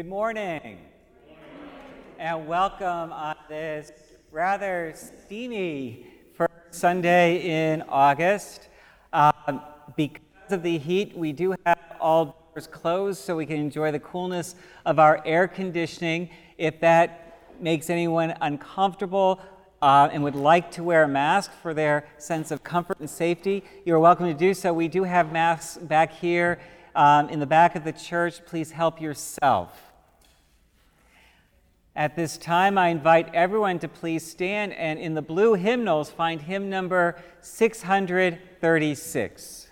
Good morning. And welcome on this rather steamy first Sunday in August. Um, because of the heat, we do have all doors closed so we can enjoy the coolness of our air conditioning. If that makes anyone uncomfortable, uh, and would like to wear a mask for their sense of comfort and safety, you're welcome to do so. We do have masks back here um, in the back of the church. Please help yourself. At this time, I invite everyone to please stand and in the blue hymnals find hymn number 636.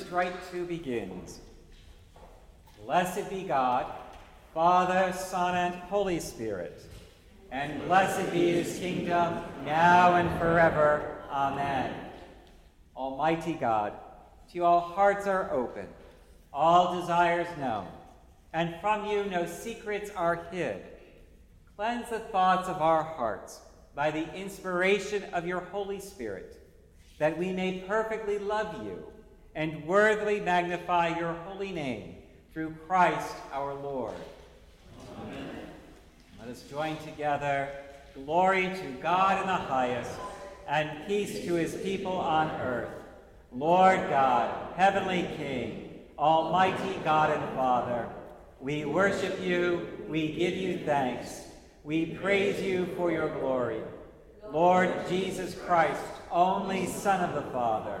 Eucharist Rite 2 begins. Blessed be God, Father, Son, and Holy Spirit, and blessed be his kingdom, now and forever. Amen. Almighty God, to you all hearts are open, all desires known, and from you no secrets are hid. Cleanse the thoughts of our hearts by the inspiration of your Holy Spirit, that we may perfectly love you and worthily magnify your holy name through Christ our Lord. Amen. Let us join together. Glory to God in the highest, and peace to his people on earth. Lord God, heavenly King, almighty God and Father, we worship you, we give you thanks, we praise you for your glory. Lord Jesus Christ, only Son of the Father,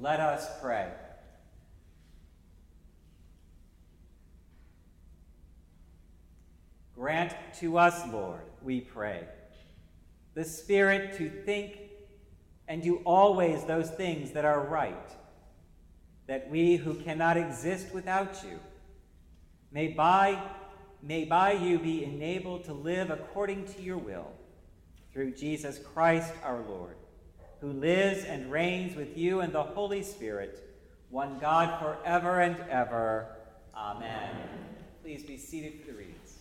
Let us pray. Grant to us, Lord, we pray, the Spirit to think and do always those things that are right, that we who cannot exist without you may by, may by you be enabled to live according to your will through Jesus Christ our Lord, who lives and reigns with you and the Holy Spirit, one God forever and ever. Amen. Please be seated for the readings.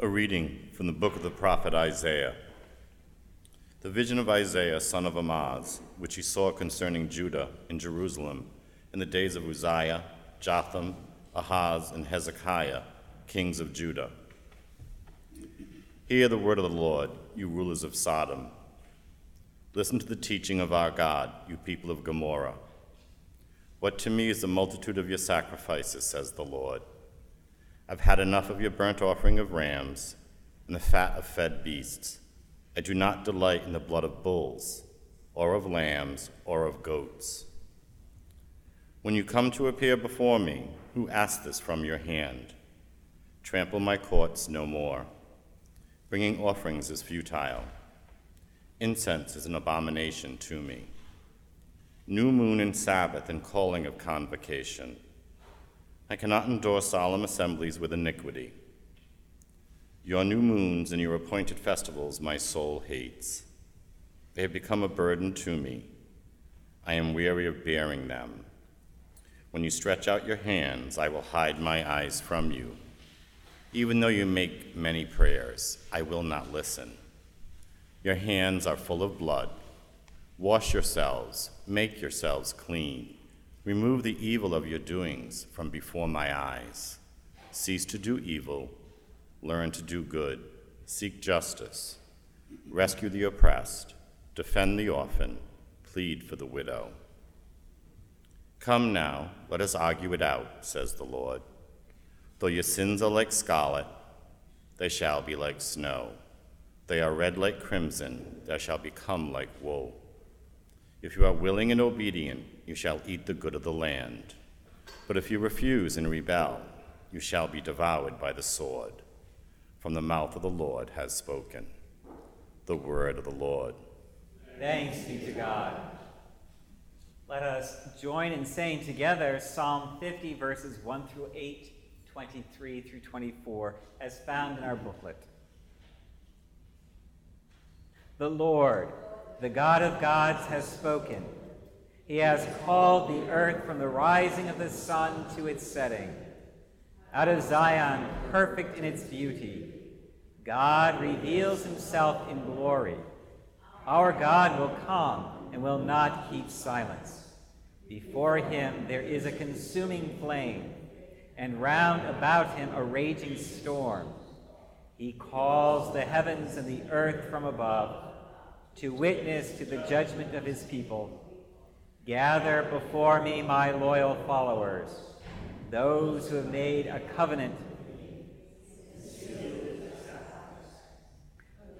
A reading from the book of the prophet Isaiah. The vision of Isaiah, son of Amoz, which he saw concerning Judah and Jerusalem in the days of Uzziah, Jotham, Ahaz, and Hezekiah, kings of Judah. Hear the word of the Lord, you rulers of Sodom. Listen to the teaching of our God, you people of Gomorrah. What to me is the multitude of your sacrifices, says the Lord. I've had enough of your burnt offering of rams and the fat of fed beasts. I do not delight in the blood of bulls, or of lambs, or of goats. When you come to appear before me, who asked this from your hand? Trample my courts no more. Bringing offerings is futile. Incense is an abomination to me. New moon and Sabbath and calling of convocation. I cannot endure solemn assemblies with iniquity. Your new moons and your appointed festivals my soul hates. They have become a burden to me. I am weary of bearing them. When you stretch out your hands, I will hide my eyes from you. Even though you make many prayers, I will not listen. Your hands are full of blood. Wash yourselves, make yourselves clean. Remove the evil of your doings from before my eyes. Cease to do evil learn to do good, seek justice, rescue the oppressed, defend the orphan, plead for the widow. Come now, let us argue it out, says the Lord. Though your sins are like scarlet, they shall be like snow. They are red like crimson, they shall become like wool. If you are willing and obedient, you shall eat the good of the land. But if you refuse and rebel, you shall be devoured by the sword from the mouth of the Lord has spoken. The word of the Lord. Thanks be to God. Let us join in saying together Psalm 50, verses 1 through 8, 23 through 24, as found in our booklet. The Lord, the God of gods, has spoken. He has called the earth from the rising of the sun to its setting. Out of Zion, perfect in its beauty, God reveals himself in glory. Our God will come and will not keep silence. Before him there is a consuming flame, and round about him a raging storm. He calls the heavens and the earth from above to witness to the judgment of his people. Gather before me my loyal followers, those who have made a covenant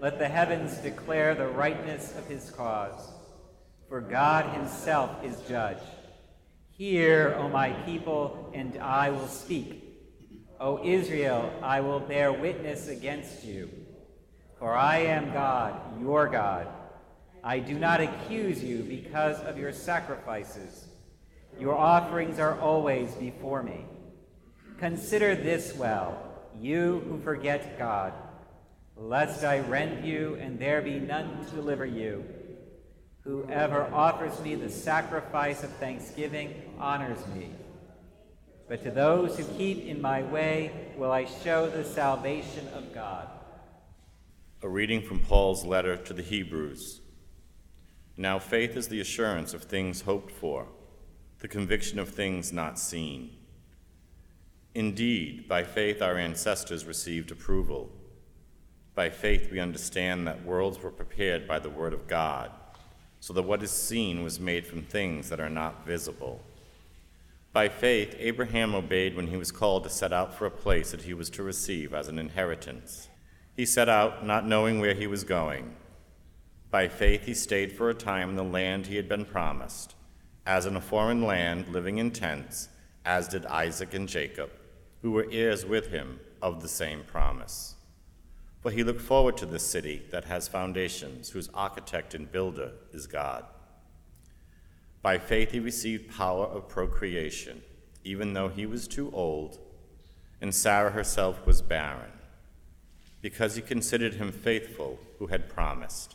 Let the heavens declare the rightness of his cause, for God himself is judge. Hear, O my people, and I will speak. O Israel, I will bear witness against you. For I am God, your God. I do not accuse you because of your sacrifices. Your offerings are always before me. Consider this well, you who forget God lest I rend you and there be none to deliver you. Whoever offers me the sacrifice of thanksgiving honors me. But to those who keep in my way will I show the salvation of God. A reading from Paul's letter to the Hebrews. Now faith is the assurance of things hoped for, the conviction of things not seen. Indeed, by faith our ancestors received approval. By faith, we understand that worlds were prepared by the Word of God, so that what is seen was made from things that are not visible. By faith, Abraham obeyed when he was called to set out for a place that he was to receive as an inheritance. He set out not knowing where he was going. By faith, he stayed for a time in the land he had been promised, as in a foreign land, living in tents, as did Isaac and Jacob, who were heirs with him of the same promise. For he looked forward to this city that has foundations, whose architect and builder is God. By faith he received power of procreation, even though he was too old, and Sarah herself was barren, because he considered him faithful who had promised.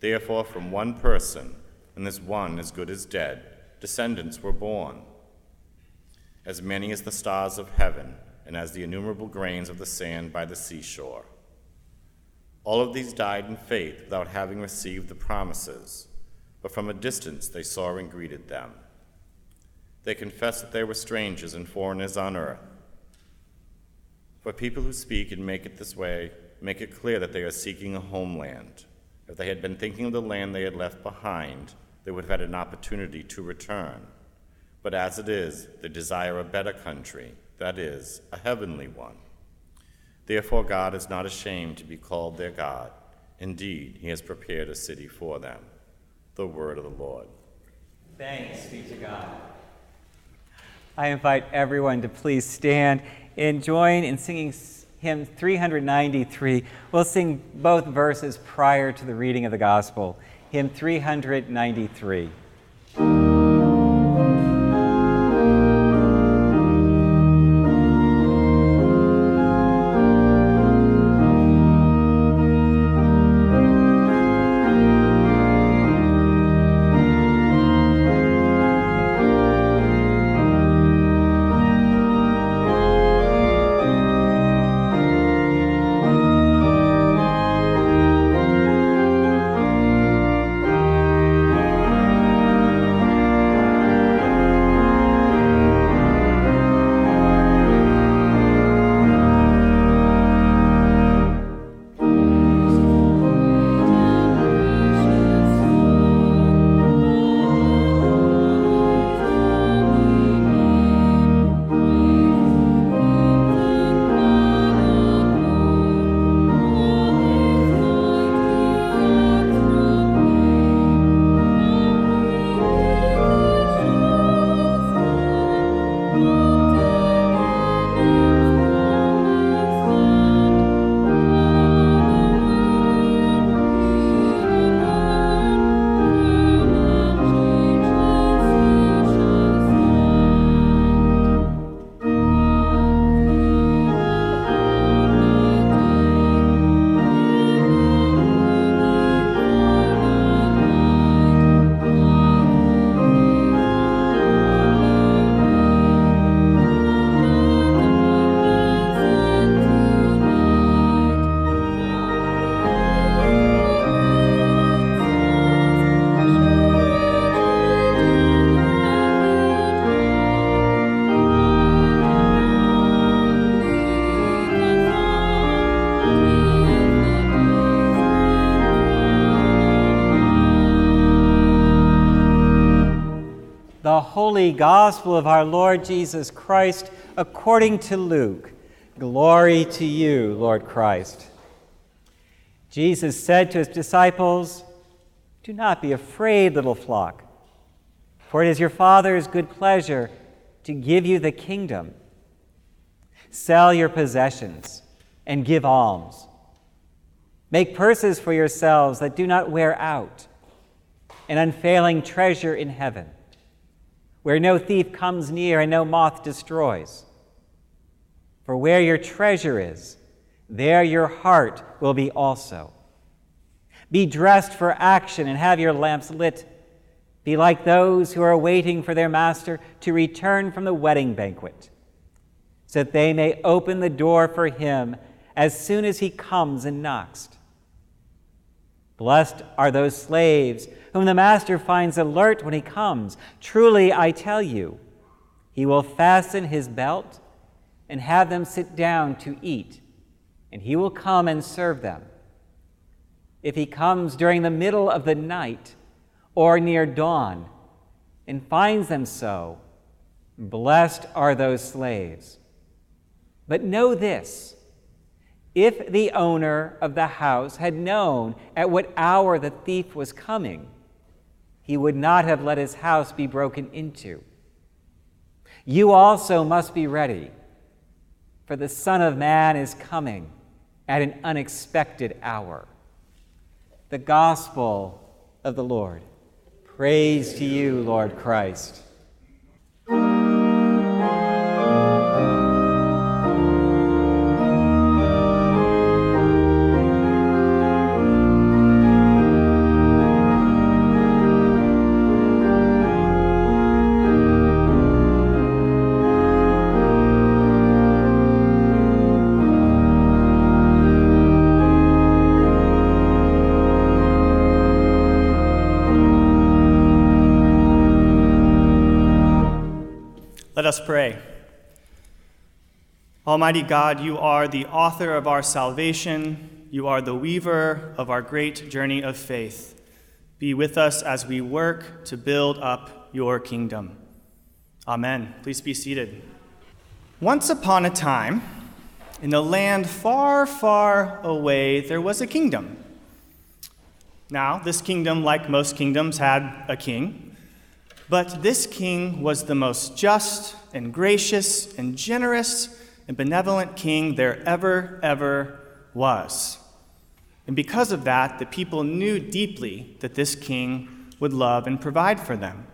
Therefore, from one person, and this one as good as dead, descendants were born, as many as the stars of heaven, and as the innumerable grains of the sand by the seashore. All of these died in faith without having received the promises, but from a distance they saw and greeted them. They confessed that they were strangers and foreigners on earth. For people who speak and make it this way make it clear that they are seeking a homeland. If they had been thinking of the land they had left behind, they would have had an opportunity to return. But as it is, they desire a better country, that is, a heavenly one. Therefore, God is not ashamed to be called their God. Indeed, He has prepared a city for them. The word of the Lord. Thanks be to God. I invite everyone to please stand and join in singing hymn 393. We'll sing both verses prior to the reading of the gospel. Hymn 393. Holy gospel of our Lord Jesus Christ according to Luke. Glory to you, Lord Christ. Jesus said to his disciples, Do not be afraid, little flock, for it is your Father's good pleasure to give you the kingdom. Sell your possessions and give alms. Make purses for yourselves that do not wear out, an unfailing treasure in heaven where no thief comes near and no moth destroys. For where your treasure is, there your heart will be also. Be dressed for action and have your lamps lit. Be like those who are waiting for their master to return from the wedding banquet, so that they may open the door for him as soon as he comes and knocks. Blessed are those slaves whom the master finds alert when he comes. Truly, I tell you, he will fasten his belt and have them sit down to eat, and he will come and serve them. If he comes during the middle of the night or near dawn and finds them so, blessed are those slaves. But know this if the owner of the house had known at what hour the thief was coming, he would not have let his house be broken into. You also must be ready, for the Son of Man is coming at an unexpected hour. The Gospel of the Lord. Praise to you, Lord Christ. Us pray. Almighty God, you are the author of our salvation. You are the weaver of our great journey of faith. Be with us as we work to build up your kingdom. Amen. Please be seated. Once upon a time, in a land far, far away, there was a kingdom. Now, this kingdom, like most kingdoms, had a king. But this king was the most just and gracious and generous and benevolent king there ever, ever was. And because of that, the people knew deeply that this king would love and provide for them.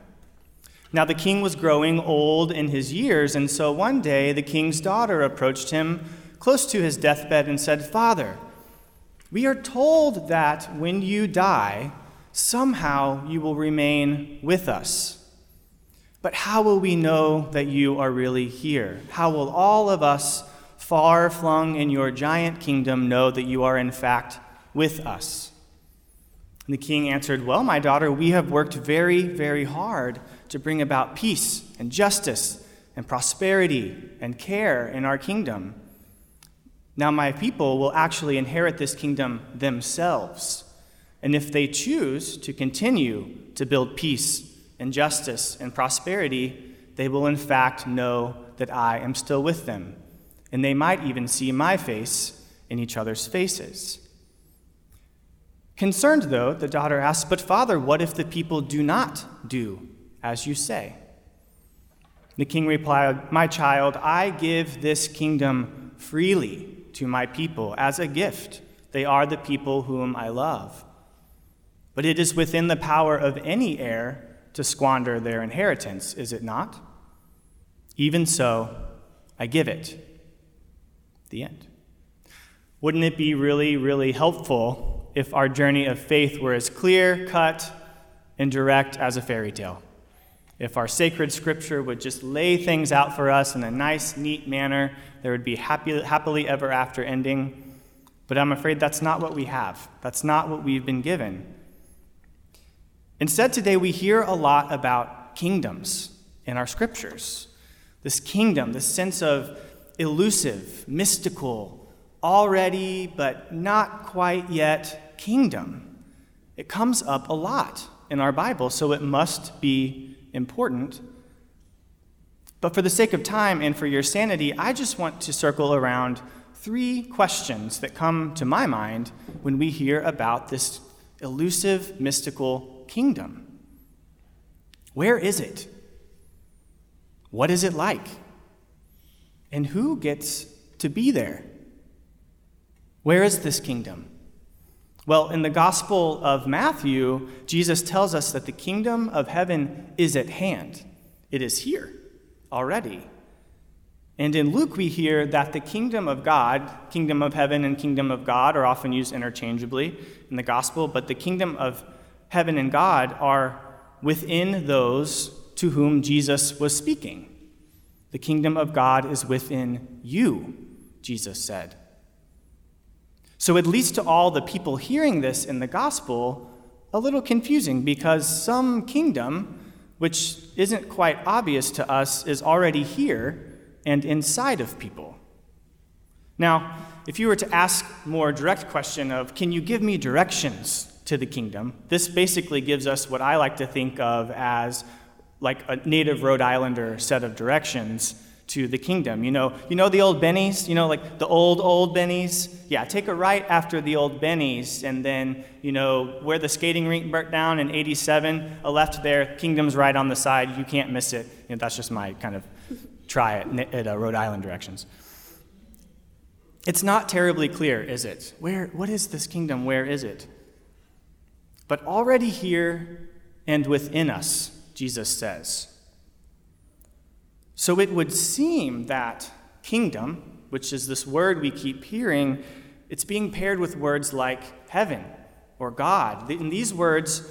Now, the king was growing old in his years, and so one day the king's daughter approached him close to his deathbed and said, Father, we are told that when you die, somehow you will remain with us. But how will we know that you are really here? How will all of us, far flung in your giant kingdom, know that you are in fact with us? And the king answered, Well, my daughter, we have worked very, very hard to bring about peace and justice and prosperity and care in our kingdom. Now, my people will actually inherit this kingdom themselves. And if they choose to continue to build peace and justice and prosperity, they will in fact know that I am still with them. And they might even see my face in each other's faces. Concerned, though, the daughter asks, But father, what if the people do not do as you say? The king replied, My child, I give this kingdom freely to my people as a gift. They are the people whom I love. But it is within the power of any heir to squander their inheritance, is it not? Even so, I give it. The end. Wouldn't it be really, really helpful if our journey of faith were as clear cut and direct as a fairy tale? If our sacred scripture would just lay things out for us in a nice, neat manner, there would be happy, happily ever after ending. But I'm afraid that's not what we have. That's not what we've been given. Instead, today we hear a lot about kingdoms in our scriptures. This kingdom, this sense of elusive, mystical, already but not quite yet kingdom. It comes up a lot in our Bible, so it must be important. But for the sake of time and for your sanity, I just want to circle around three questions that come to my mind when we hear about this elusive, mystical kingdom? Where is it? What is it like? And who gets to be there? Where is this kingdom? Well, in the Gospel of Matthew, Jesus tells us that the kingdom of heaven is at hand. It is here already. And in Luke, we hear that the kingdom of God, kingdom of heaven and kingdom of God, are often used interchangeably in the Gospel, but the kingdom of heaven and God are within those to whom Jesus was speaking. The kingdom of God is within you, Jesus said. So at least to all the people hearing this in the gospel a little confusing because some kingdom, which isn't quite obvious to us, is already here and inside of people. Now, if you were to ask more direct question of, can you give me directions to the kingdom. This basically gives us what I like to think of as like a native Rhode Islander set of directions to the kingdom. You know, you know the old Benny's, you know, like the old old Benny's. Yeah, take a right after the old Benny's, and then you know where the skating rink burnt down in '87. A left there, kingdom's right on the side. You can't miss it. You know, that's just my kind of try at, at uh, Rhode Island directions. It's not terribly clear, is it? Where, what is this kingdom? Where is it? But already here and within us, Jesus says. So it would seem that kingdom, which is this word we keep hearing, it's being paired with words like heaven or God. And these words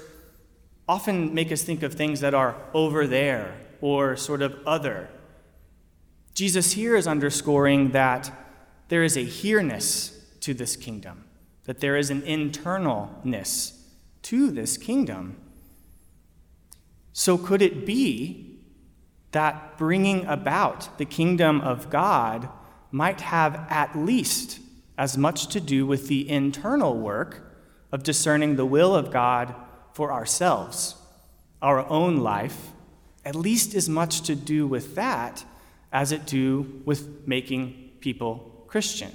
often make us think of things that are over there or sort of other. Jesus here is underscoring that there is a here-ness to this kingdom, that there is an internalness to this kingdom. So, could it be that bringing about the kingdom of God might have at least as much to do with the internal work of discerning the will of God for ourselves, our own life, at least as much to do with that as it do with making people Christian?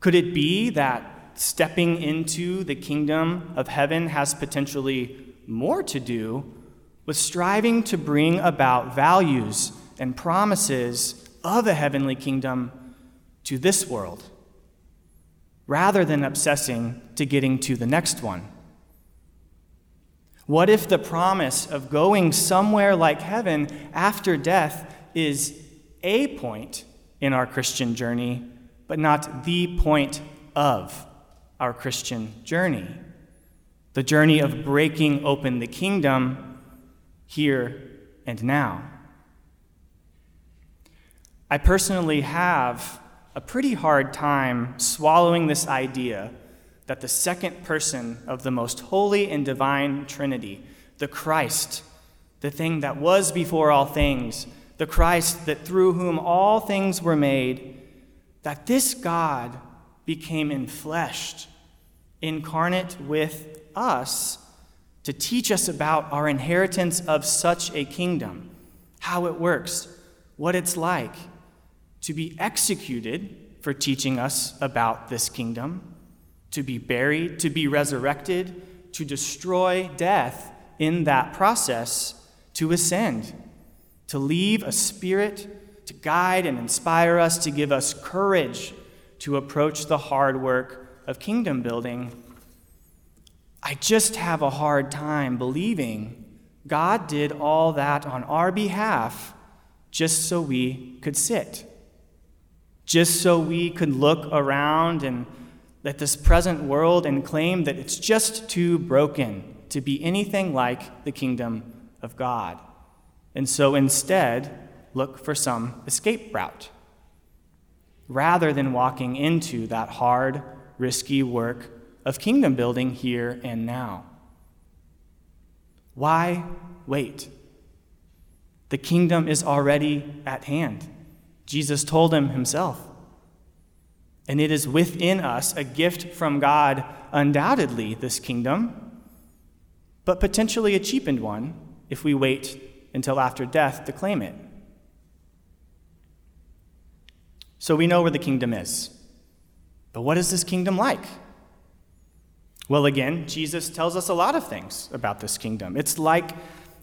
Could it be that stepping into the kingdom of heaven has potentially more to do with striving to bring about values and promises of a heavenly kingdom to this world, rather than obsessing to getting to the next one? What if the promise of going somewhere like heaven after death is a point in our Christian journey, but not the point of our Christian journey? The journey of breaking open the kingdom here and now. I personally have a pretty hard time swallowing this idea that the second person of the most holy and divine Trinity, the Christ, the thing that was before all things, the Christ that through whom all things were made, that this God became enfleshed, incarnate with us to teach us about our inheritance of such a kingdom, how it works, what it's like, to be executed for teaching us about this kingdom to be buried, to be resurrected, to destroy death in that process, to ascend, to leave a spirit to guide and inspire us, to give us courage to approach the hard work of kingdom building. I just have a hard time believing God did all that on our behalf just so we could sit, just so we could look around and let this present world and claim that it's just too broken to be anything like the kingdom of God. And so instead, look for some escape route rather than walking into that hard, risky work of kingdom building here and now. Why wait? The kingdom is already at hand. Jesus told him himself. And it is within us a gift from God, undoubtedly, this kingdom, but potentially a cheapened one if we wait until after death to claim it. So we know where the kingdom is. But what is this kingdom like? Well, again, Jesus tells us a lot of things about this kingdom. It's like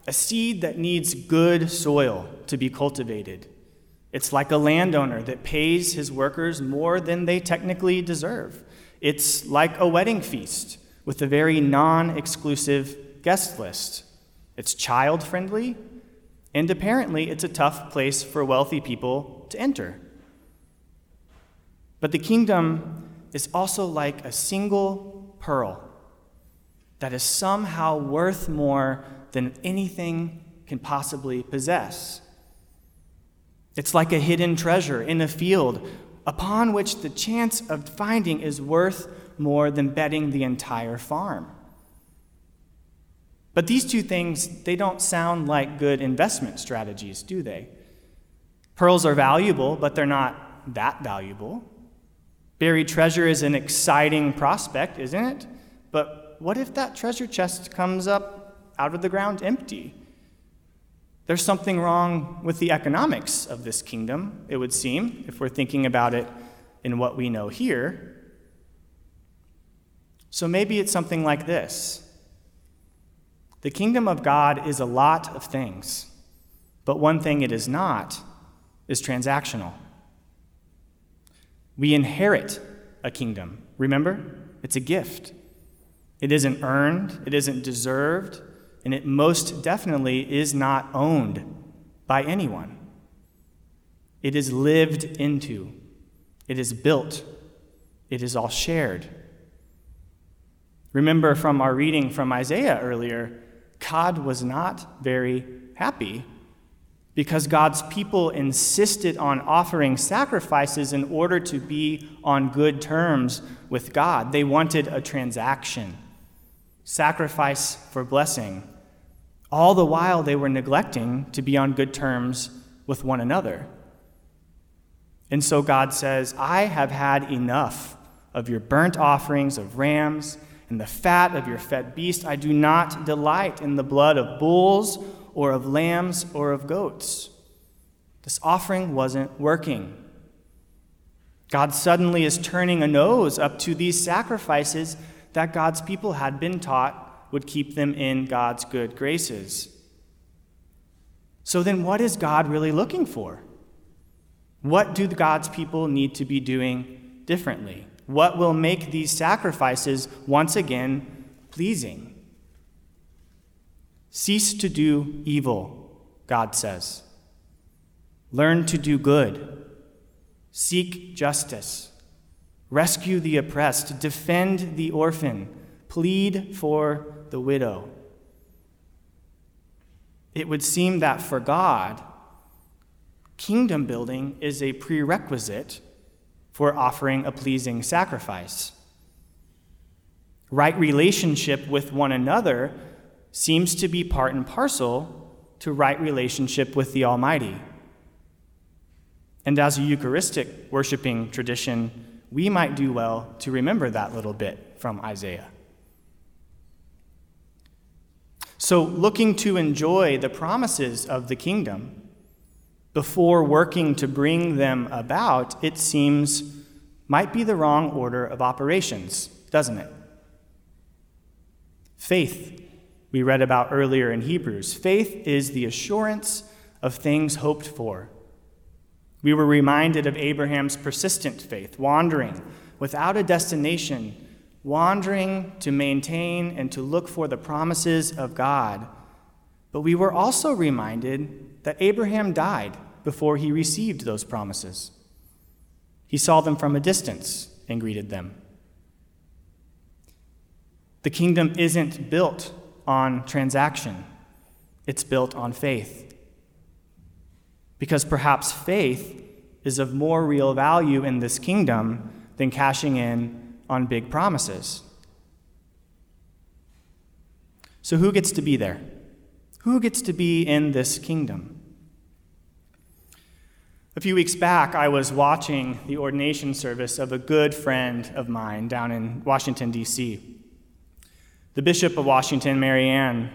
a seed that needs good soil to be cultivated. It's like a landowner that pays his workers more than they technically deserve. It's like a wedding feast with a very non exclusive guest list. It's child friendly, and apparently it's a tough place for wealthy people to enter. But the kingdom is also like a single pearl that is somehow worth more than anything can possibly possess. It's like a hidden treasure in a field upon which the chance of finding is worth more than betting the entire farm. But these two things, they don't sound like good investment strategies, do they? Pearls are valuable, but they're not that valuable. Buried treasure is an exciting prospect, isn't it? But what if that treasure chest comes up out of the ground empty? There's something wrong with the economics of this kingdom, it would seem, if we're thinking about it in what we know here. So maybe it's something like this The kingdom of God is a lot of things, but one thing it is not is transactional. We inherit a kingdom. Remember? It's a gift. It isn't earned, it isn't deserved, and it most definitely is not owned by anyone. It is lived into, it is built, it is all shared. Remember from our reading from Isaiah earlier, God was not very happy because God's people insisted on offering sacrifices in order to be on good terms with God. They wanted a transaction, sacrifice for blessing. All the while, they were neglecting to be on good terms with one another. And so God says, I have had enough of your burnt offerings of rams and the fat of your fed beast. I do not delight in the blood of bulls or of lambs or of goats. This offering wasn't working. God suddenly is turning a nose up to these sacrifices that God's people had been taught would keep them in God's good graces. So then, what is God really looking for? What do God's people need to be doing differently? What will make these sacrifices once again pleasing? Cease to do evil, God says. Learn to do good. Seek justice. Rescue the oppressed. Defend the orphan. Plead for the widow. It would seem that for God, kingdom building is a prerequisite for offering a pleasing sacrifice. Right relationship with one another seems to be part and parcel to right relationship with the Almighty. And as a Eucharistic worshiping tradition, we might do well to remember that little bit from Isaiah. So, looking to enjoy the promises of the kingdom before working to bring them about, it seems might be the wrong order of operations, doesn't it? Faith we read about earlier in Hebrews. Faith is the assurance of things hoped for. We were reminded of Abraham's persistent faith, wandering without a destination, wandering to maintain and to look for the promises of God. But we were also reminded that Abraham died before he received those promises. He saw them from a distance and greeted them. The kingdom isn't built on transaction, it's built on faith. Because perhaps faith is of more real value in this kingdom than cashing in on big promises. So, who gets to be there? Who gets to be in this kingdom? A few weeks back, I was watching the ordination service of a good friend of mine down in Washington, D.C. The Bishop of Washington, Mariann,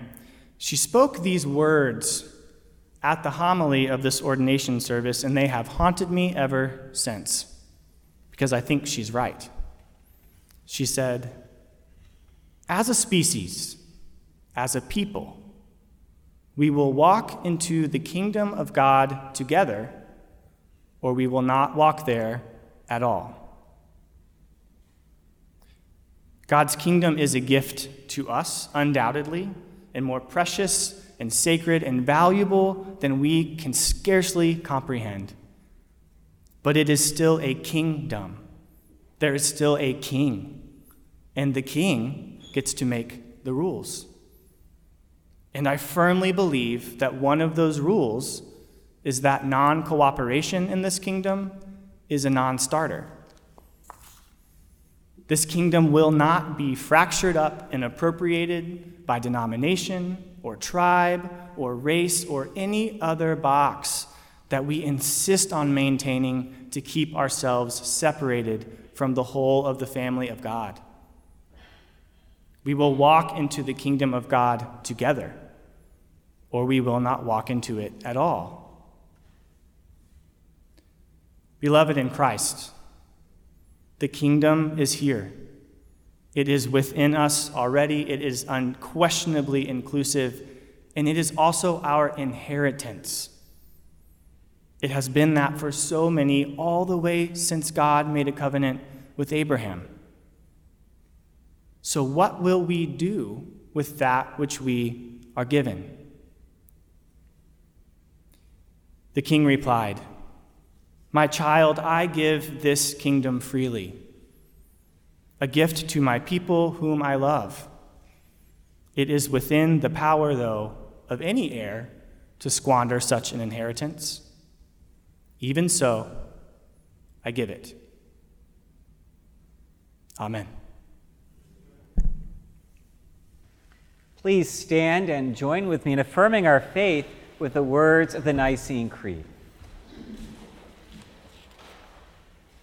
she spoke these words at the homily of this ordination service, and they have haunted me ever since because I think she's right. She said, As a species, as a people, we will walk into the kingdom of God together, or we will not walk there at all. God's kingdom is a gift to us, undoubtedly, and more precious and sacred and valuable than we can scarcely comprehend. But it is still a kingdom. There is still a king, and the king gets to make the rules. And I firmly believe that one of those rules is that non cooperation in this kingdom is a non starter. This kingdom will not be fractured up and appropriated by denomination or tribe or race or any other box that we insist on maintaining to keep ourselves separated from the whole of the family of God. We will walk into the kingdom of God together, or we will not walk into it at all. Beloved in Christ, the kingdom is here. It is within us already. It is unquestionably inclusive, and it is also our inheritance. It has been that for so many, all the way since God made a covenant with Abraham. So, what will we do with that which we are given? The king replied, My child, I give this kingdom freely, a gift to my people whom I love. It is within the power, though, of any heir to squander such an inheritance. Even so, I give it. Amen. Please stand and join with me in affirming our faith with the words of the Nicene Creed.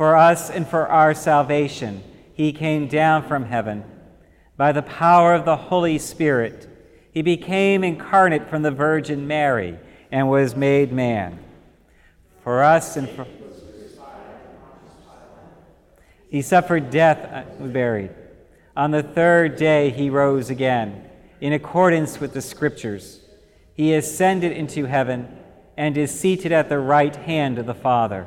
For us and for our salvation, he came down from heaven. By the power of the Holy Spirit, he became incarnate from the Virgin Mary and was made man. For us and for. He suffered death and was buried. On the third day, he rose again, in accordance with the Scriptures he ascended into heaven and is seated at the right hand of the Father.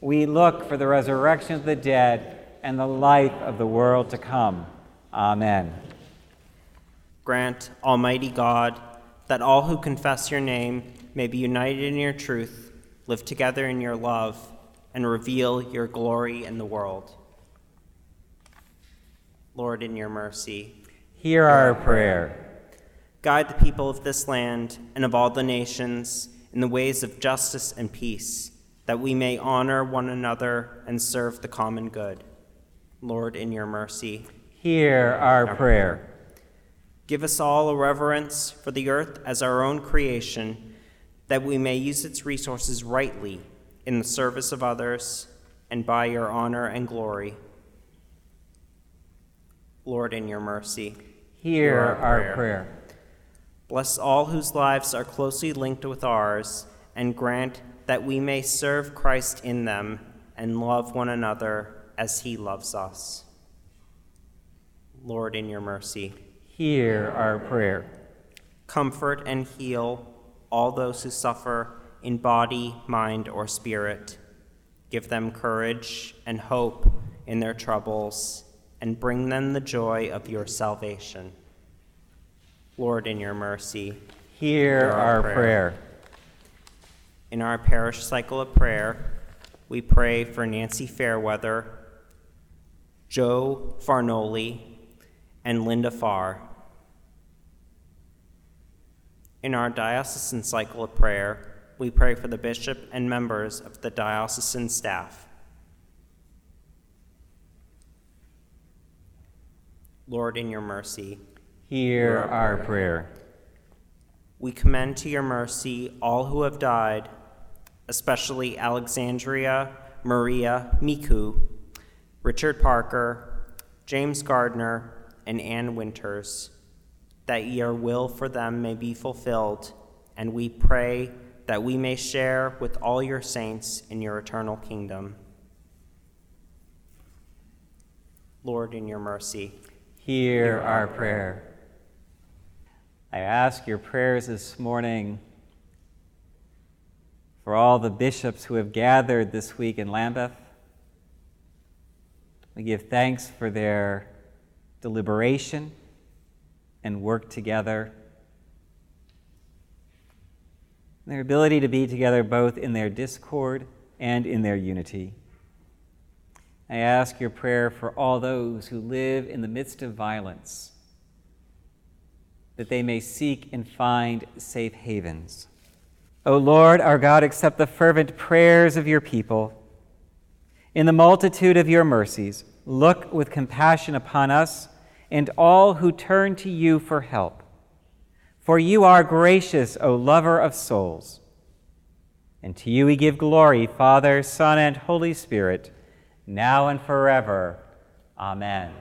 We look for the resurrection of the dead and the life of the world to come. Amen. Grant, Almighty God, that all who confess your name may be united in your truth, live together in your love, and reveal your glory in the world. Lord, in your mercy, Hear our prayer. Guide the people of this land and of all the nations in the ways of justice and peace, that we may honor one another and serve the common good. Lord, in your mercy, hear our, our prayer. prayer. Give us all a reverence for the earth as our own creation, that we may use its resources rightly in the service of others and by your honor and glory. Lord, in your mercy, hear our, our prayer. prayer. Bless all whose lives are closely linked with ours, and grant that we may serve Christ in them and love one another as he loves us. Lord, in your mercy, hear our prayer. Comfort and heal all those who suffer in body, mind, or spirit. Give them courage and hope in their troubles and bring them the joy of your salvation. Lord, in your mercy, hear our, our prayer. prayer. In our parish cycle of prayer, we pray for Nancy Fairweather, Joe Farnoli, and Linda Farr. In our diocesan cycle of prayer, we pray for the bishop and members of the diocesan staff. Lord, in your mercy, hear our prayer. We commend to your mercy all who have died, especially Alexandria, Maria, Miku, Richard Parker, James Gardner, and Ann Winters, that your will for them may be fulfilled, and we pray that we may share with all your saints in your eternal kingdom. Lord, in your mercy, hear our prayer. I ask your prayers this morning for all the bishops who have gathered this week in Lambeth. We give thanks for their deliberation and work together. their ability to be together both in their discord and in their unity. I ask your prayer for all those who live in the midst of violence, that they may seek and find safe havens. O Lord, our God, accept the fervent prayers of your people. In the multitude of your mercies, look with compassion upon us and all who turn to you for help. For you are gracious, O lover of souls. And to you we give glory, Father, Son, and Holy Spirit, now and forever. Amen.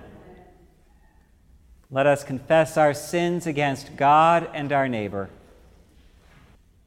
Let us confess our sins against God and our neighbor.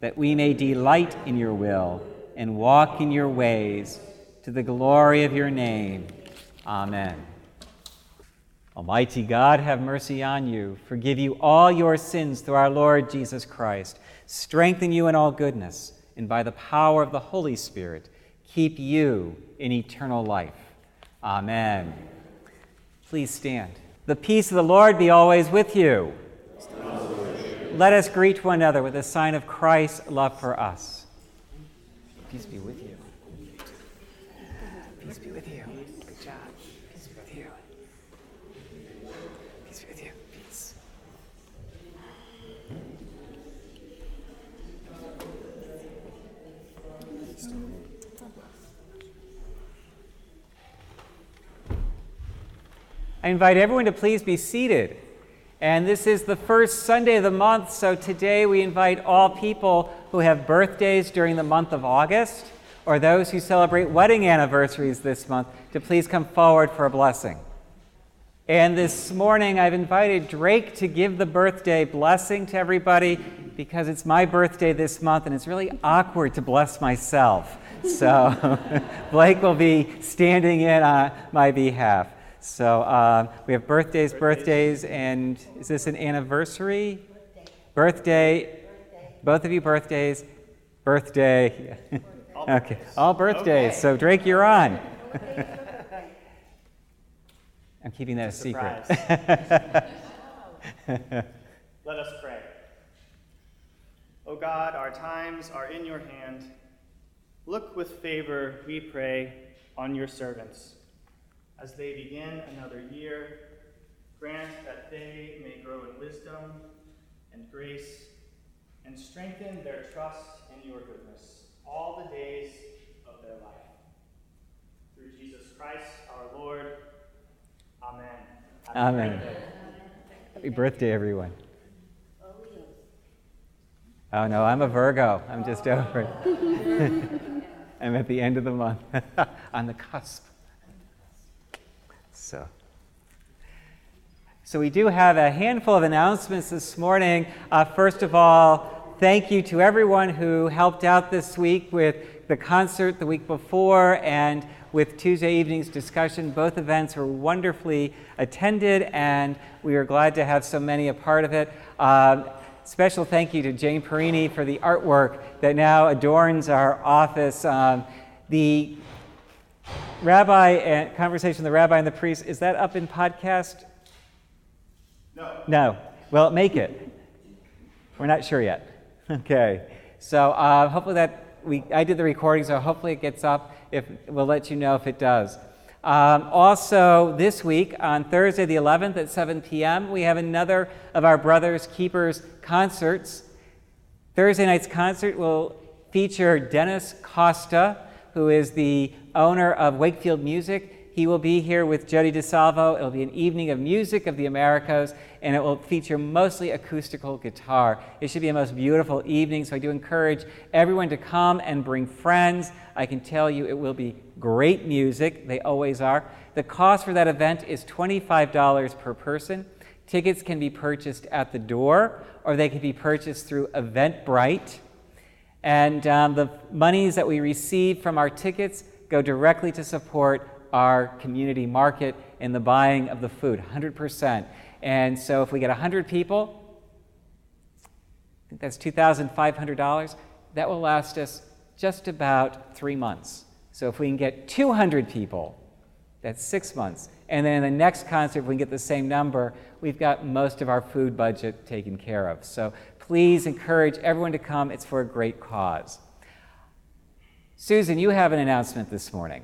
that we may delight in your will and walk in your ways to the glory of your name. Amen. Almighty God, have mercy on you, forgive you all your sins through our Lord Jesus Christ, strengthen you in all goodness, and by the power of the Holy Spirit, keep you in eternal life. Amen. Please stand. The peace of the Lord be always with you. Let us greet one another with a sign of Christ's love for us. Peace be with you. Peace be with you. Good job. Peace be with you. Peace be with you. Peace. I invite everyone to please be seated. And this is the first Sunday of the month, so today we invite all people who have birthdays during the month of August or those who celebrate wedding anniversaries this month to please come forward for a blessing. And this morning I've invited Drake to give the birthday blessing to everybody because it's my birthday this month and it's really awkward to bless myself. So Blake will be standing in on my behalf. So uh, we have birthdays, birthdays, and is this an anniversary? Birthday. birthday. Both of you birthdays. Birthday. okay, all birthdays. Okay. So Drake, you're on. I'm keeping that a, a secret. Let us pray. O oh God, our times are in your hand. Look with favor, we pray, on your servants as they begin another year, grant that they may grow in wisdom and grace and strengthen their trust in your goodness all the days of their life. Through Jesus Christ our Lord. Amen. Happy Amen. Birthday. Happy birthday, everyone. Oh, oh no, I'm a Virgo. I'm just over it. Oh. I'm at the end of the month, on the cusp. So, so we do have a handful of announcements this morning. Uh, first of all, thank you to everyone who helped out this week with the concert the week before and with Tuesday evening's discussion. Both events were wonderfully attended, and we are glad to have so many a part of it. Uh, special thank you to Jane Perini for the artwork that now adorns our office. Um, the Rabbi and conversation the rabbi and the priest is that up in podcast? No. No. Well, make it. We're not sure yet. Okay. So uh, hopefully that we I did the recording, so hopefully it gets up. If we'll let you know if it does. Um, also, this week on Thursday the 11th at 7 p.m., we have another of our Brothers Keepers concerts. Thursday night's concert will feature Dennis Costa, who is the owner of Wakefield Music. He will be here with Jody DeSalvo. It'll be an evening of music of the Americas, and it will feature mostly acoustical guitar. It should be a most beautiful evening, so I do encourage everyone to come and bring friends. I can tell you it will be great music. They always are. The cost for that event is $25 per person. Tickets can be purchased at the door, or they can be purchased through Eventbrite. And um, the monies that we receive from our tickets go directly to support our community market in the buying of the food, 100%. And so if we get 100 people, I think that's $2,500, that will last us just about three months. So if we can get 200 people, that's six months. And then in the next concert, if we can get the same number, we've got most of our food budget taken care of. So please encourage everyone to come. It's for a great cause. Susan, you have an announcement this morning.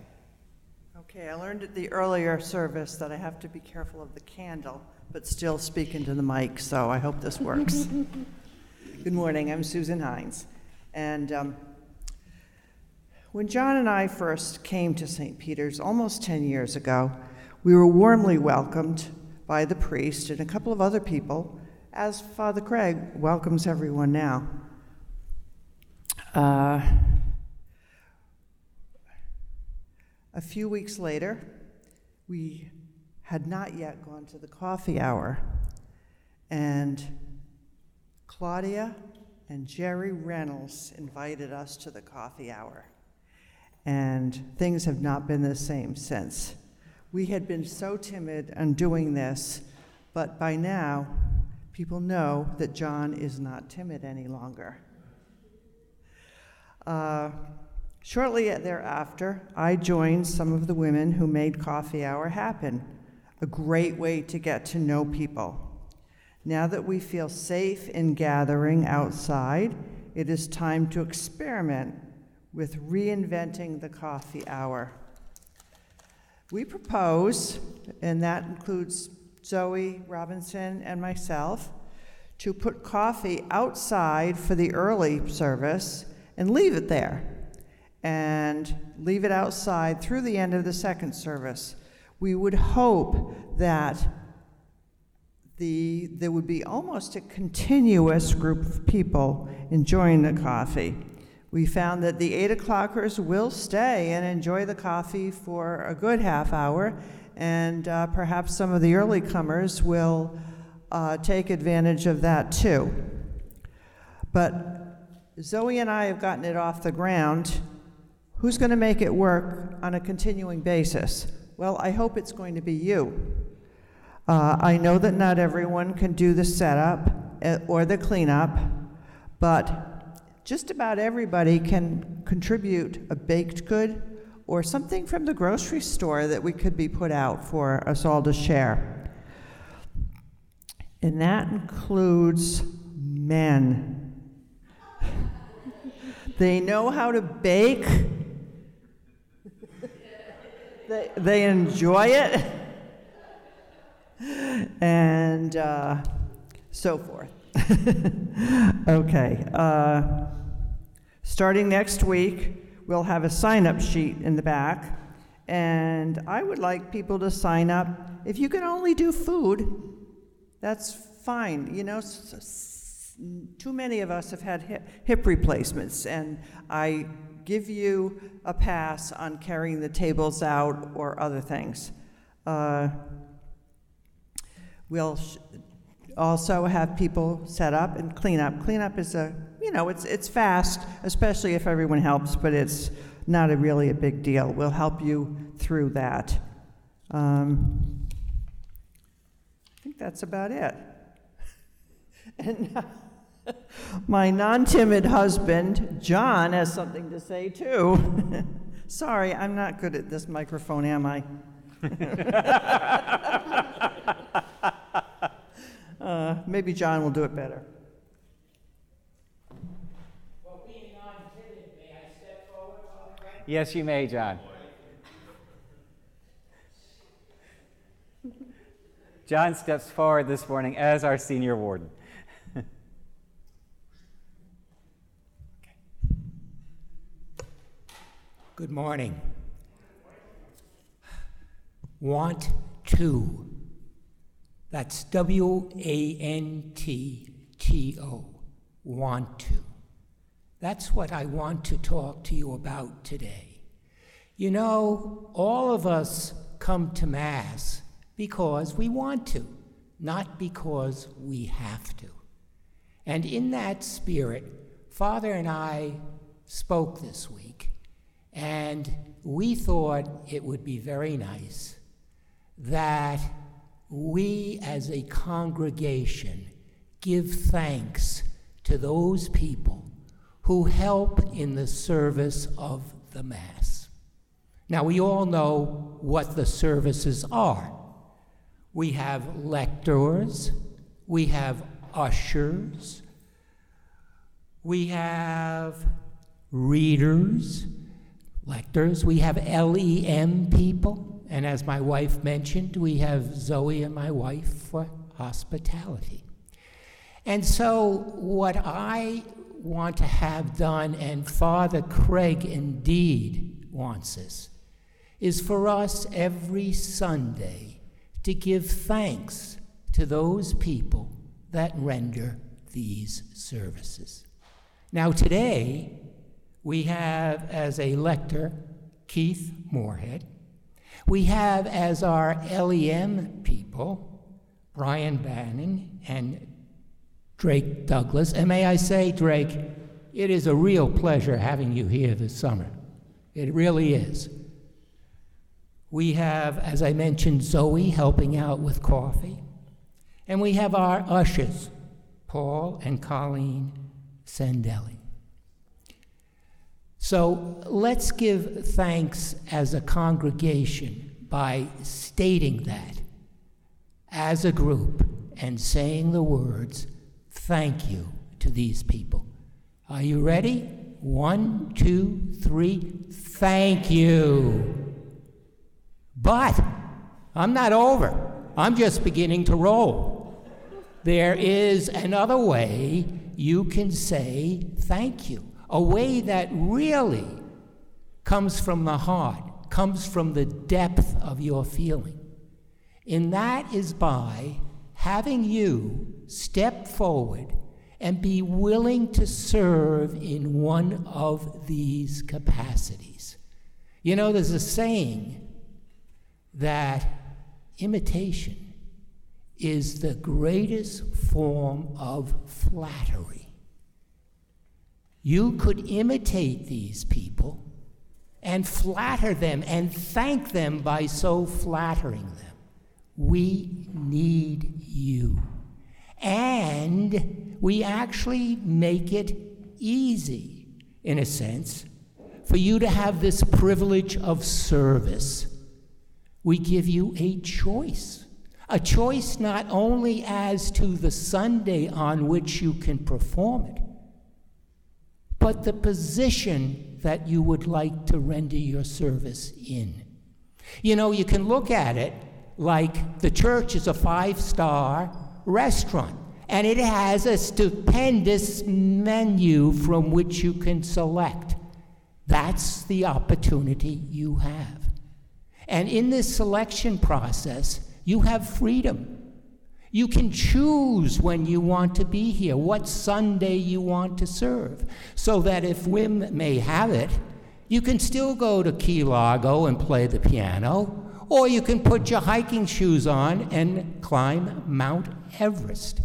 Okay, I learned at the earlier service that I have to be careful of the candle, but still speak into the mic, so I hope this works. Good morning, I'm Susan Hines. And um, when John and I first came to St. Peter's almost 10 years ago, we were warmly welcomed by the priest and a couple of other people, as Father Craig welcomes everyone now. Uh, a few weeks later, we had not yet gone to the coffee hour, and Claudia and Jerry Reynolds invited us to the coffee hour. And things have not been the same since. We had been so timid on doing this, but by now, people know that John is not timid any longer. Uh, shortly thereafter, I joined some of the women who made Coffee Hour happen, a great way to get to know people. Now that we feel safe in gathering outside, it is time to experiment with reinventing the coffee hour. We propose, and that includes Zoe Robinson and myself, to put coffee outside for the early service and leave it there, and leave it outside through the end of the second service. We would hope that the, there would be almost a continuous group of people enjoying the coffee. We found that the 8 o'clockers will stay and enjoy the coffee for a good half hour, and uh, perhaps some of the early comers will uh, take advantage of that too. But Zoe and I have gotten it off the ground. Who's going to make it work on a continuing basis? Well, I hope it's going to be you. Uh, I know that not everyone can do the setup uh, or the cleanup, but just about everybody can contribute a baked good or something from the grocery store that we could be put out for us all to share. And that includes men. they know how to bake, they, they enjoy it, and uh, so forth. okay. Uh, starting next week, we'll have a sign up sheet in the back, and I would like people to sign up. If you can only do food, that's fine. You know, s- s- too many of us have had hip, hip replacements, and I give you a pass on carrying the tables out or other things. Uh, we'll sh- also have people set up and clean up. Cleanup is a, you know, it's, it's fast, especially if everyone helps, but it's not a really a big deal. We'll help you through that. Um, I think that's about it. And my non timid husband, John, has something to say too. Sorry, I'm not good at this microphone, am I? Uh, maybe John will do it better. Yes, you may, John. John steps forward this morning as our senior warden. Good morning. Want to. That's W A N T T O. Want to. That's what I want to talk to you about today. You know, all of us come to Mass because we want to, not because we have to. And in that spirit, Father and I spoke this week, and we thought it would be very nice that we as a congregation give thanks to those people who help in the service of the Mass. Now, we all know what the services are. We have lectors, we have ushers, we have readers, lectors, we have LEM people, and as my wife mentioned, we have Zoe and my wife for hospitality. And so, what I want to have done, and Father Craig indeed wants us, is for us every Sunday to give thanks to those people that render these services. Now, today, we have as a lector Keith Moorhead. We have as our LEM people Brian Bannon and Drake Douglas. And may I say, Drake, it is a real pleasure having you here this summer. It really is. We have, as I mentioned, Zoe helping out with coffee. And we have our ushers, Paul and Colleen Sandelli. So let's give thanks as a congregation by stating that as a group and saying the words, thank you to these people. Are you ready? One, two, three, thank you. But I'm not over. I'm just beginning to roll. There is another way you can say thank you, a way that really comes from the heart, comes from the depth of your feeling. And that is by having you step forward and be willing to serve in one of these capacities. You know, there's a saying that imitation is the greatest form of flattery. You could imitate these people and flatter them and thank them by so flattering them. We need you. And we actually make it easy, in a sense, for you to have this privilege of service. We give you a choice. A choice not only as to the Sunday on which you can perform it, but the position that you would like to render your service in. You know, you can look at it like the church is a five star restaurant and it has a stupendous menu from which you can select. That's the opportunity you have. And in this selection process, you have freedom. You can choose when you want to be here, what Sunday you want to serve, so that if whim may have it, you can still go to Key Largo and play the piano, or you can put your hiking shoes on and climb Mount Everest.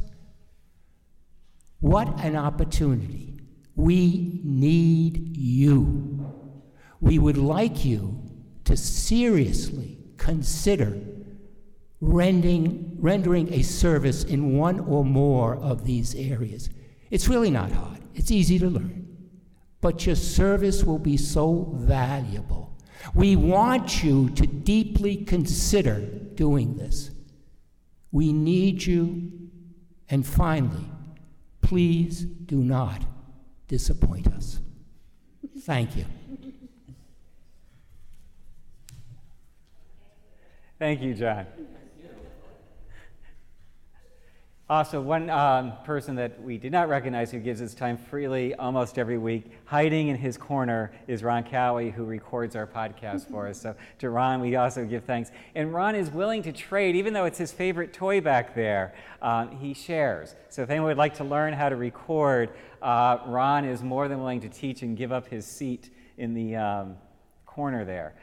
What an opportunity. We need you. We would like you to seriously consider rendering, rendering a service in one or more of these areas. It's really not hard, it's easy to learn. But your service will be so valuable we want you to deeply consider doing this. We need you. And finally, please do not disappoint us. Thank you. Thank you, John. Also, one um, person that we did not recognize who gives his time freely almost every week, hiding in his corner, is Ron Cowie, who records our podcast for us. So, to Ron, we also give thanks. And Ron is willing to trade, even though it's his favorite toy back there, um, he shares. So, if anyone would like to learn how to record, uh, Ron is more than willing to teach and give up his seat in the um, corner there.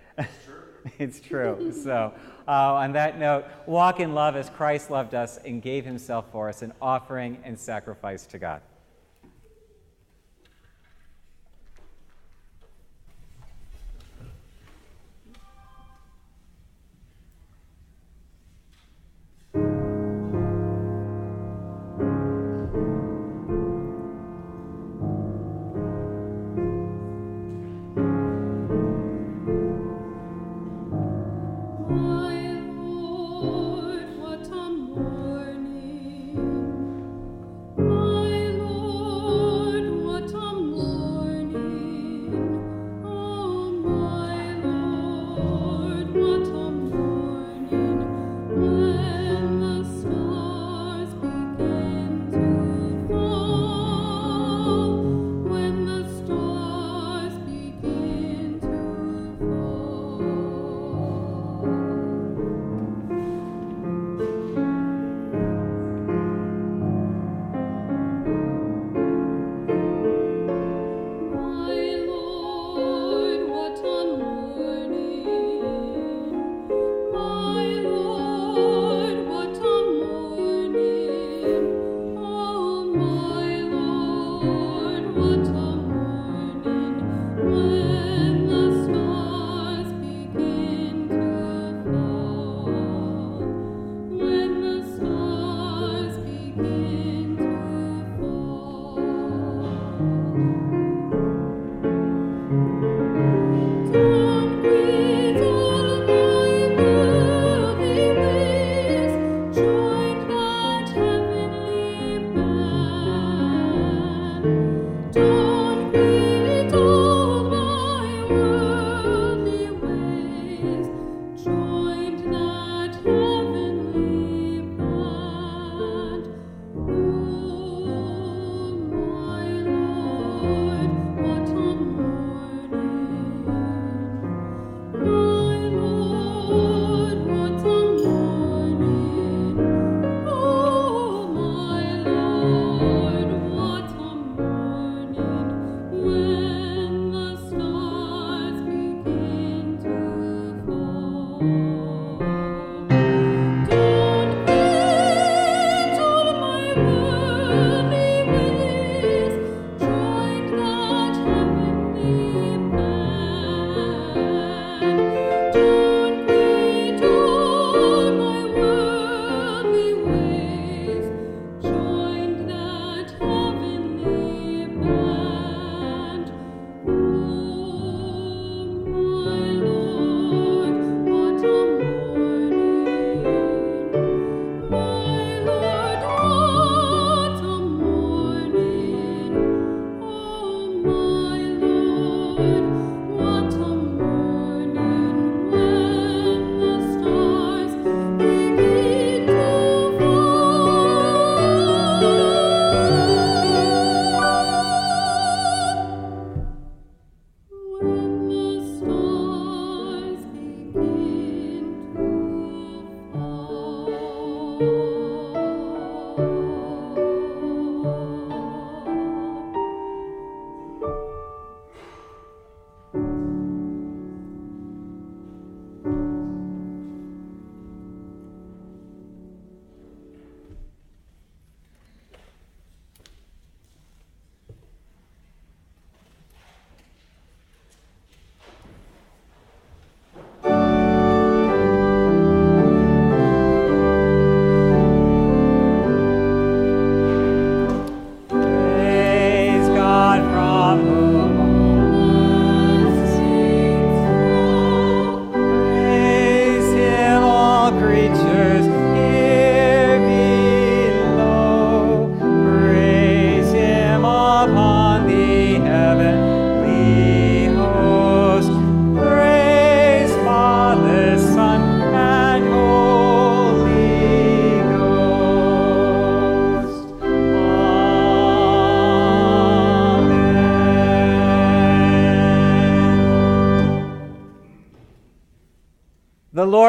it's true. So, uh, on that note, walk in love as Christ loved us and gave himself for us, an offering and sacrifice to God.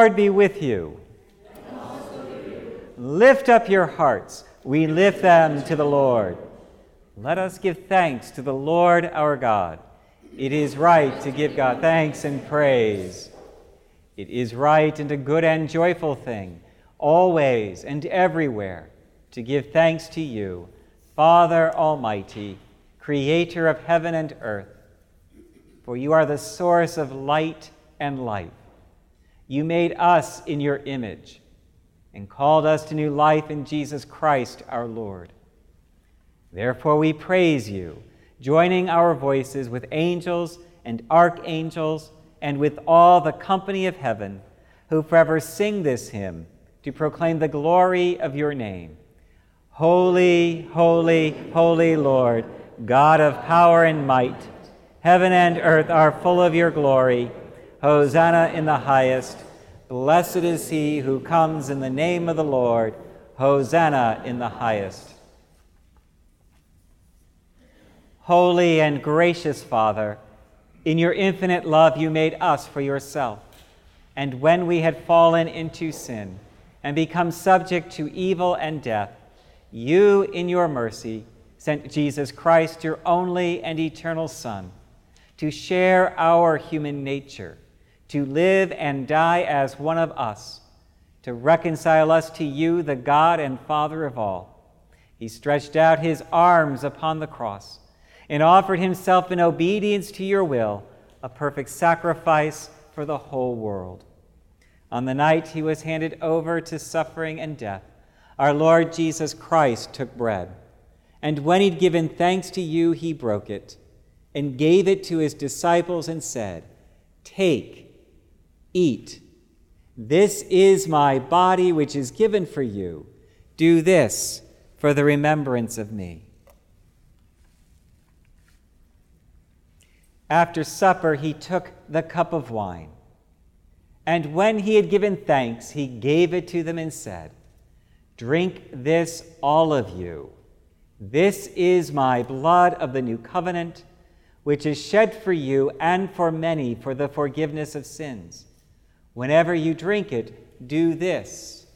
Lord be with you. Lift up your hearts. We lift them to the Lord. Let us give thanks to the Lord our God. It is right to give God thanks and praise. It is right and a good and joyful thing, always and everywhere, to give thanks to you, Father Almighty, Creator of heaven and earth. For you are the source of light and life. You made us in your image and called us to new life in Jesus Christ our Lord. Therefore, we praise you, joining our voices with angels and archangels and with all the company of heaven, who forever sing this hymn to proclaim the glory of your name. Holy, holy, holy Lord, God of power and might, heaven and earth are full of your glory. Hosanna in the highest. Blessed is he who comes in the name of the Lord. Hosanna in the highest. Holy and gracious Father, in your infinite love you made us for yourself. And when we had fallen into sin and become subject to evil and death, you, in your mercy, sent Jesus Christ, your only and eternal Son, to share our human nature to live and die as one of us, to reconcile us to you, the God and Father of all. He stretched out his arms upon the cross and offered himself in obedience to your will, a perfect sacrifice for the whole world. On the night he was handed over to suffering and death, our Lord Jesus Christ took bread. And when he'd given thanks to you, he broke it and gave it to his disciples and said, Take Eat. This is my body, which is given for you. Do this for the remembrance of me. After supper, he took the cup of wine. And when he had given thanks, he gave it to them and said, Drink this, all of you. This is my blood of the new covenant, which is shed for you and for many for the forgiveness of sins. Whenever you drink it, do this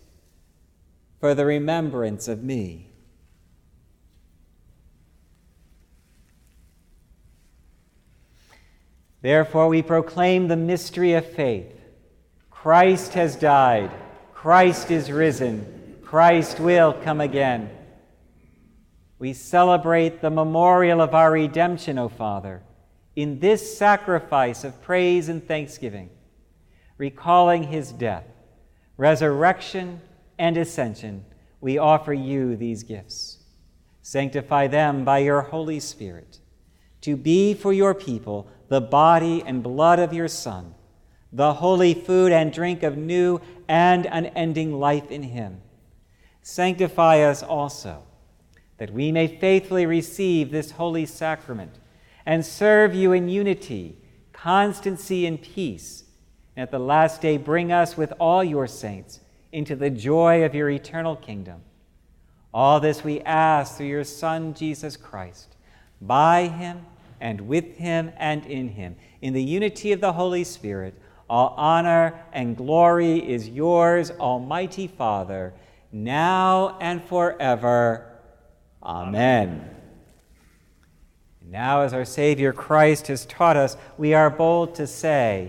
for the remembrance of me. Therefore, we proclaim the mystery of faith. Christ has died, Christ is risen, Christ will come again. We celebrate the memorial of our redemption, O Father, in this sacrifice of praise and thanksgiving recalling his death, resurrection, and ascension, we offer you these gifts. Sanctify them by your Holy Spirit, to be for your people the body and blood of your Son, the holy food and drink of new and unending life in him. Sanctify us also, that we may faithfully receive this holy sacrament and serve you in unity, constancy, and peace and at the last day bring us with all your saints into the joy of your eternal kingdom. All this we ask through your Son, Jesus Christ, by him and with him and in him, in the unity of the Holy Spirit. All honor and glory is yours, Almighty Father, now and forever. Amen. Now, as our Savior Christ has taught us, we are bold to say,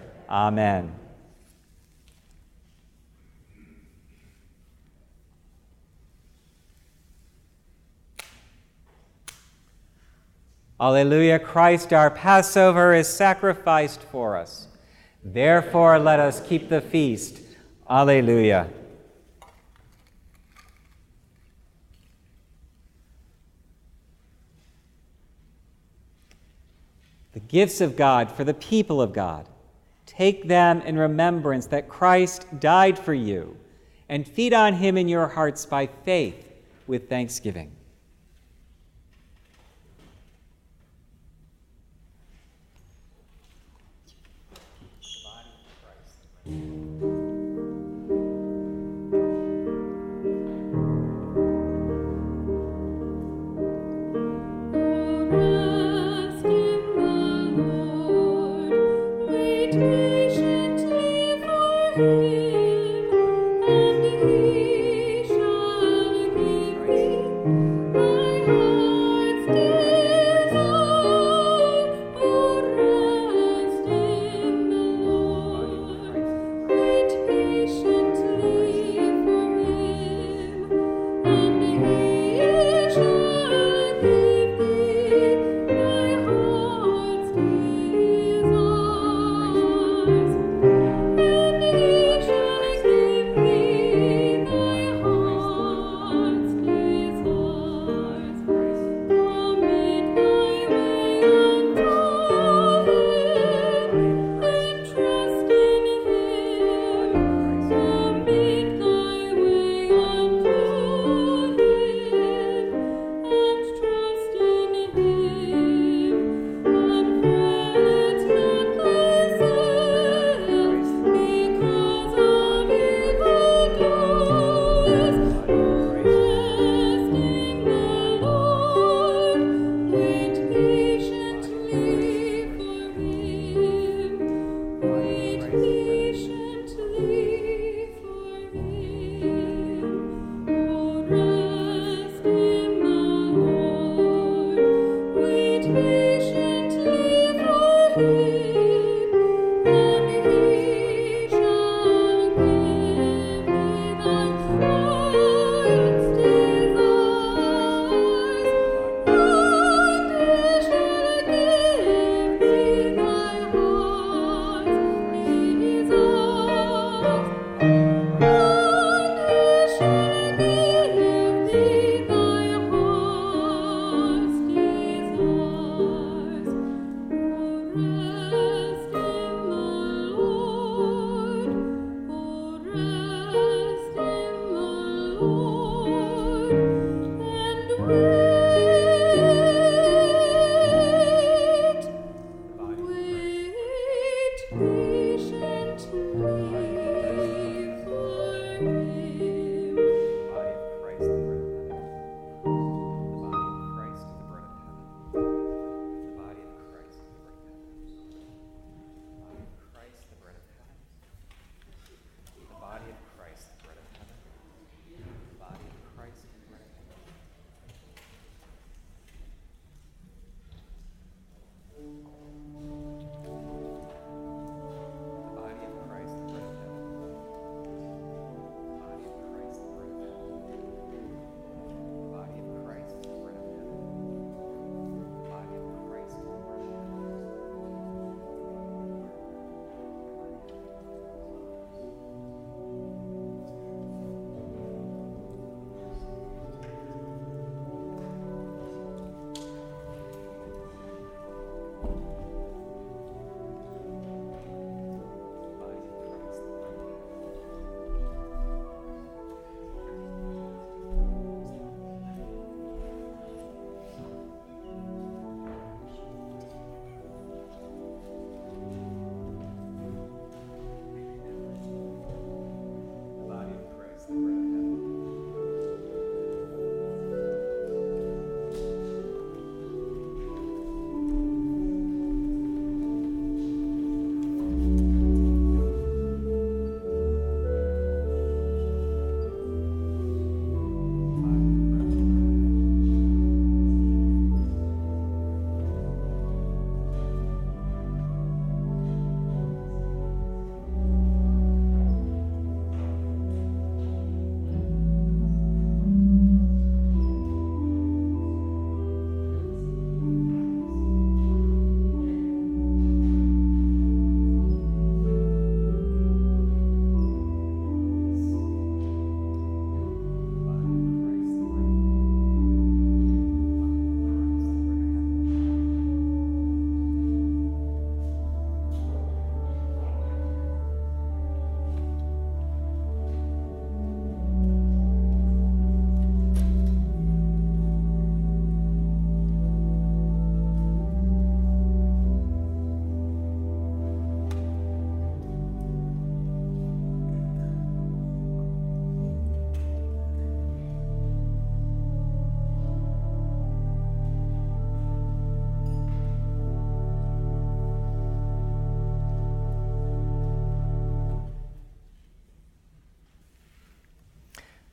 Amen. Alleluia, Christ our Passover is sacrificed for us. Therefore, let us keep the feast. Alleluia. The gifts of God for the people of God take them in remembrance that Christ died for you, and feed on him in your hearts by faith with thanksgiving. Christ. Oh, you.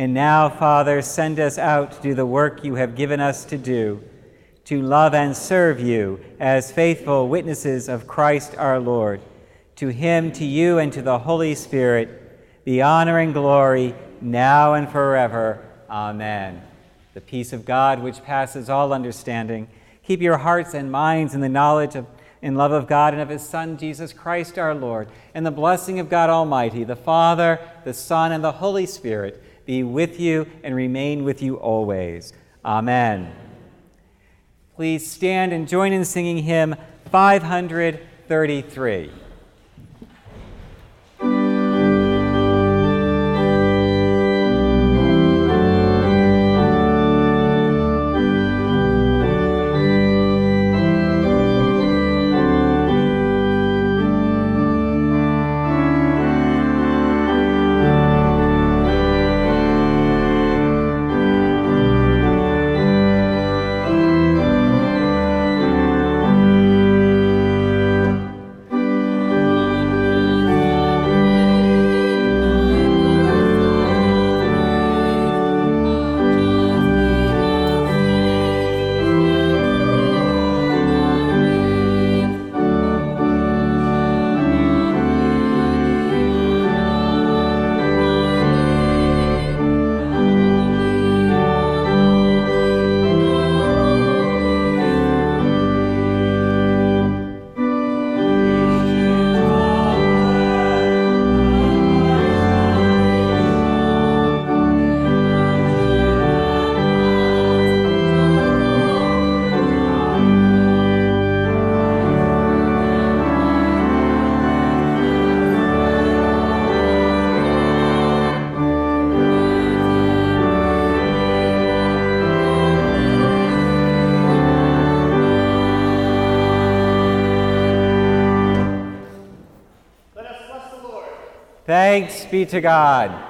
And now, Father, send us out to do the work you have given us to do, to love and serve you as faithful witnesses of Christ our Lord. To him, to you, and to the Holy Spirit, the honor and glory now and forever. Amen. The peace of God, which passes all understanding, keep your hearts and minds in the knowledge of in love of God and of his Son, Jesus Christ our Lord, and the blessing of God Almighty, the Father, the Son, and the Holy Spirit be with you and remain with you always. Amen. Please stand and join in singing hymn 533. Thanks be to God.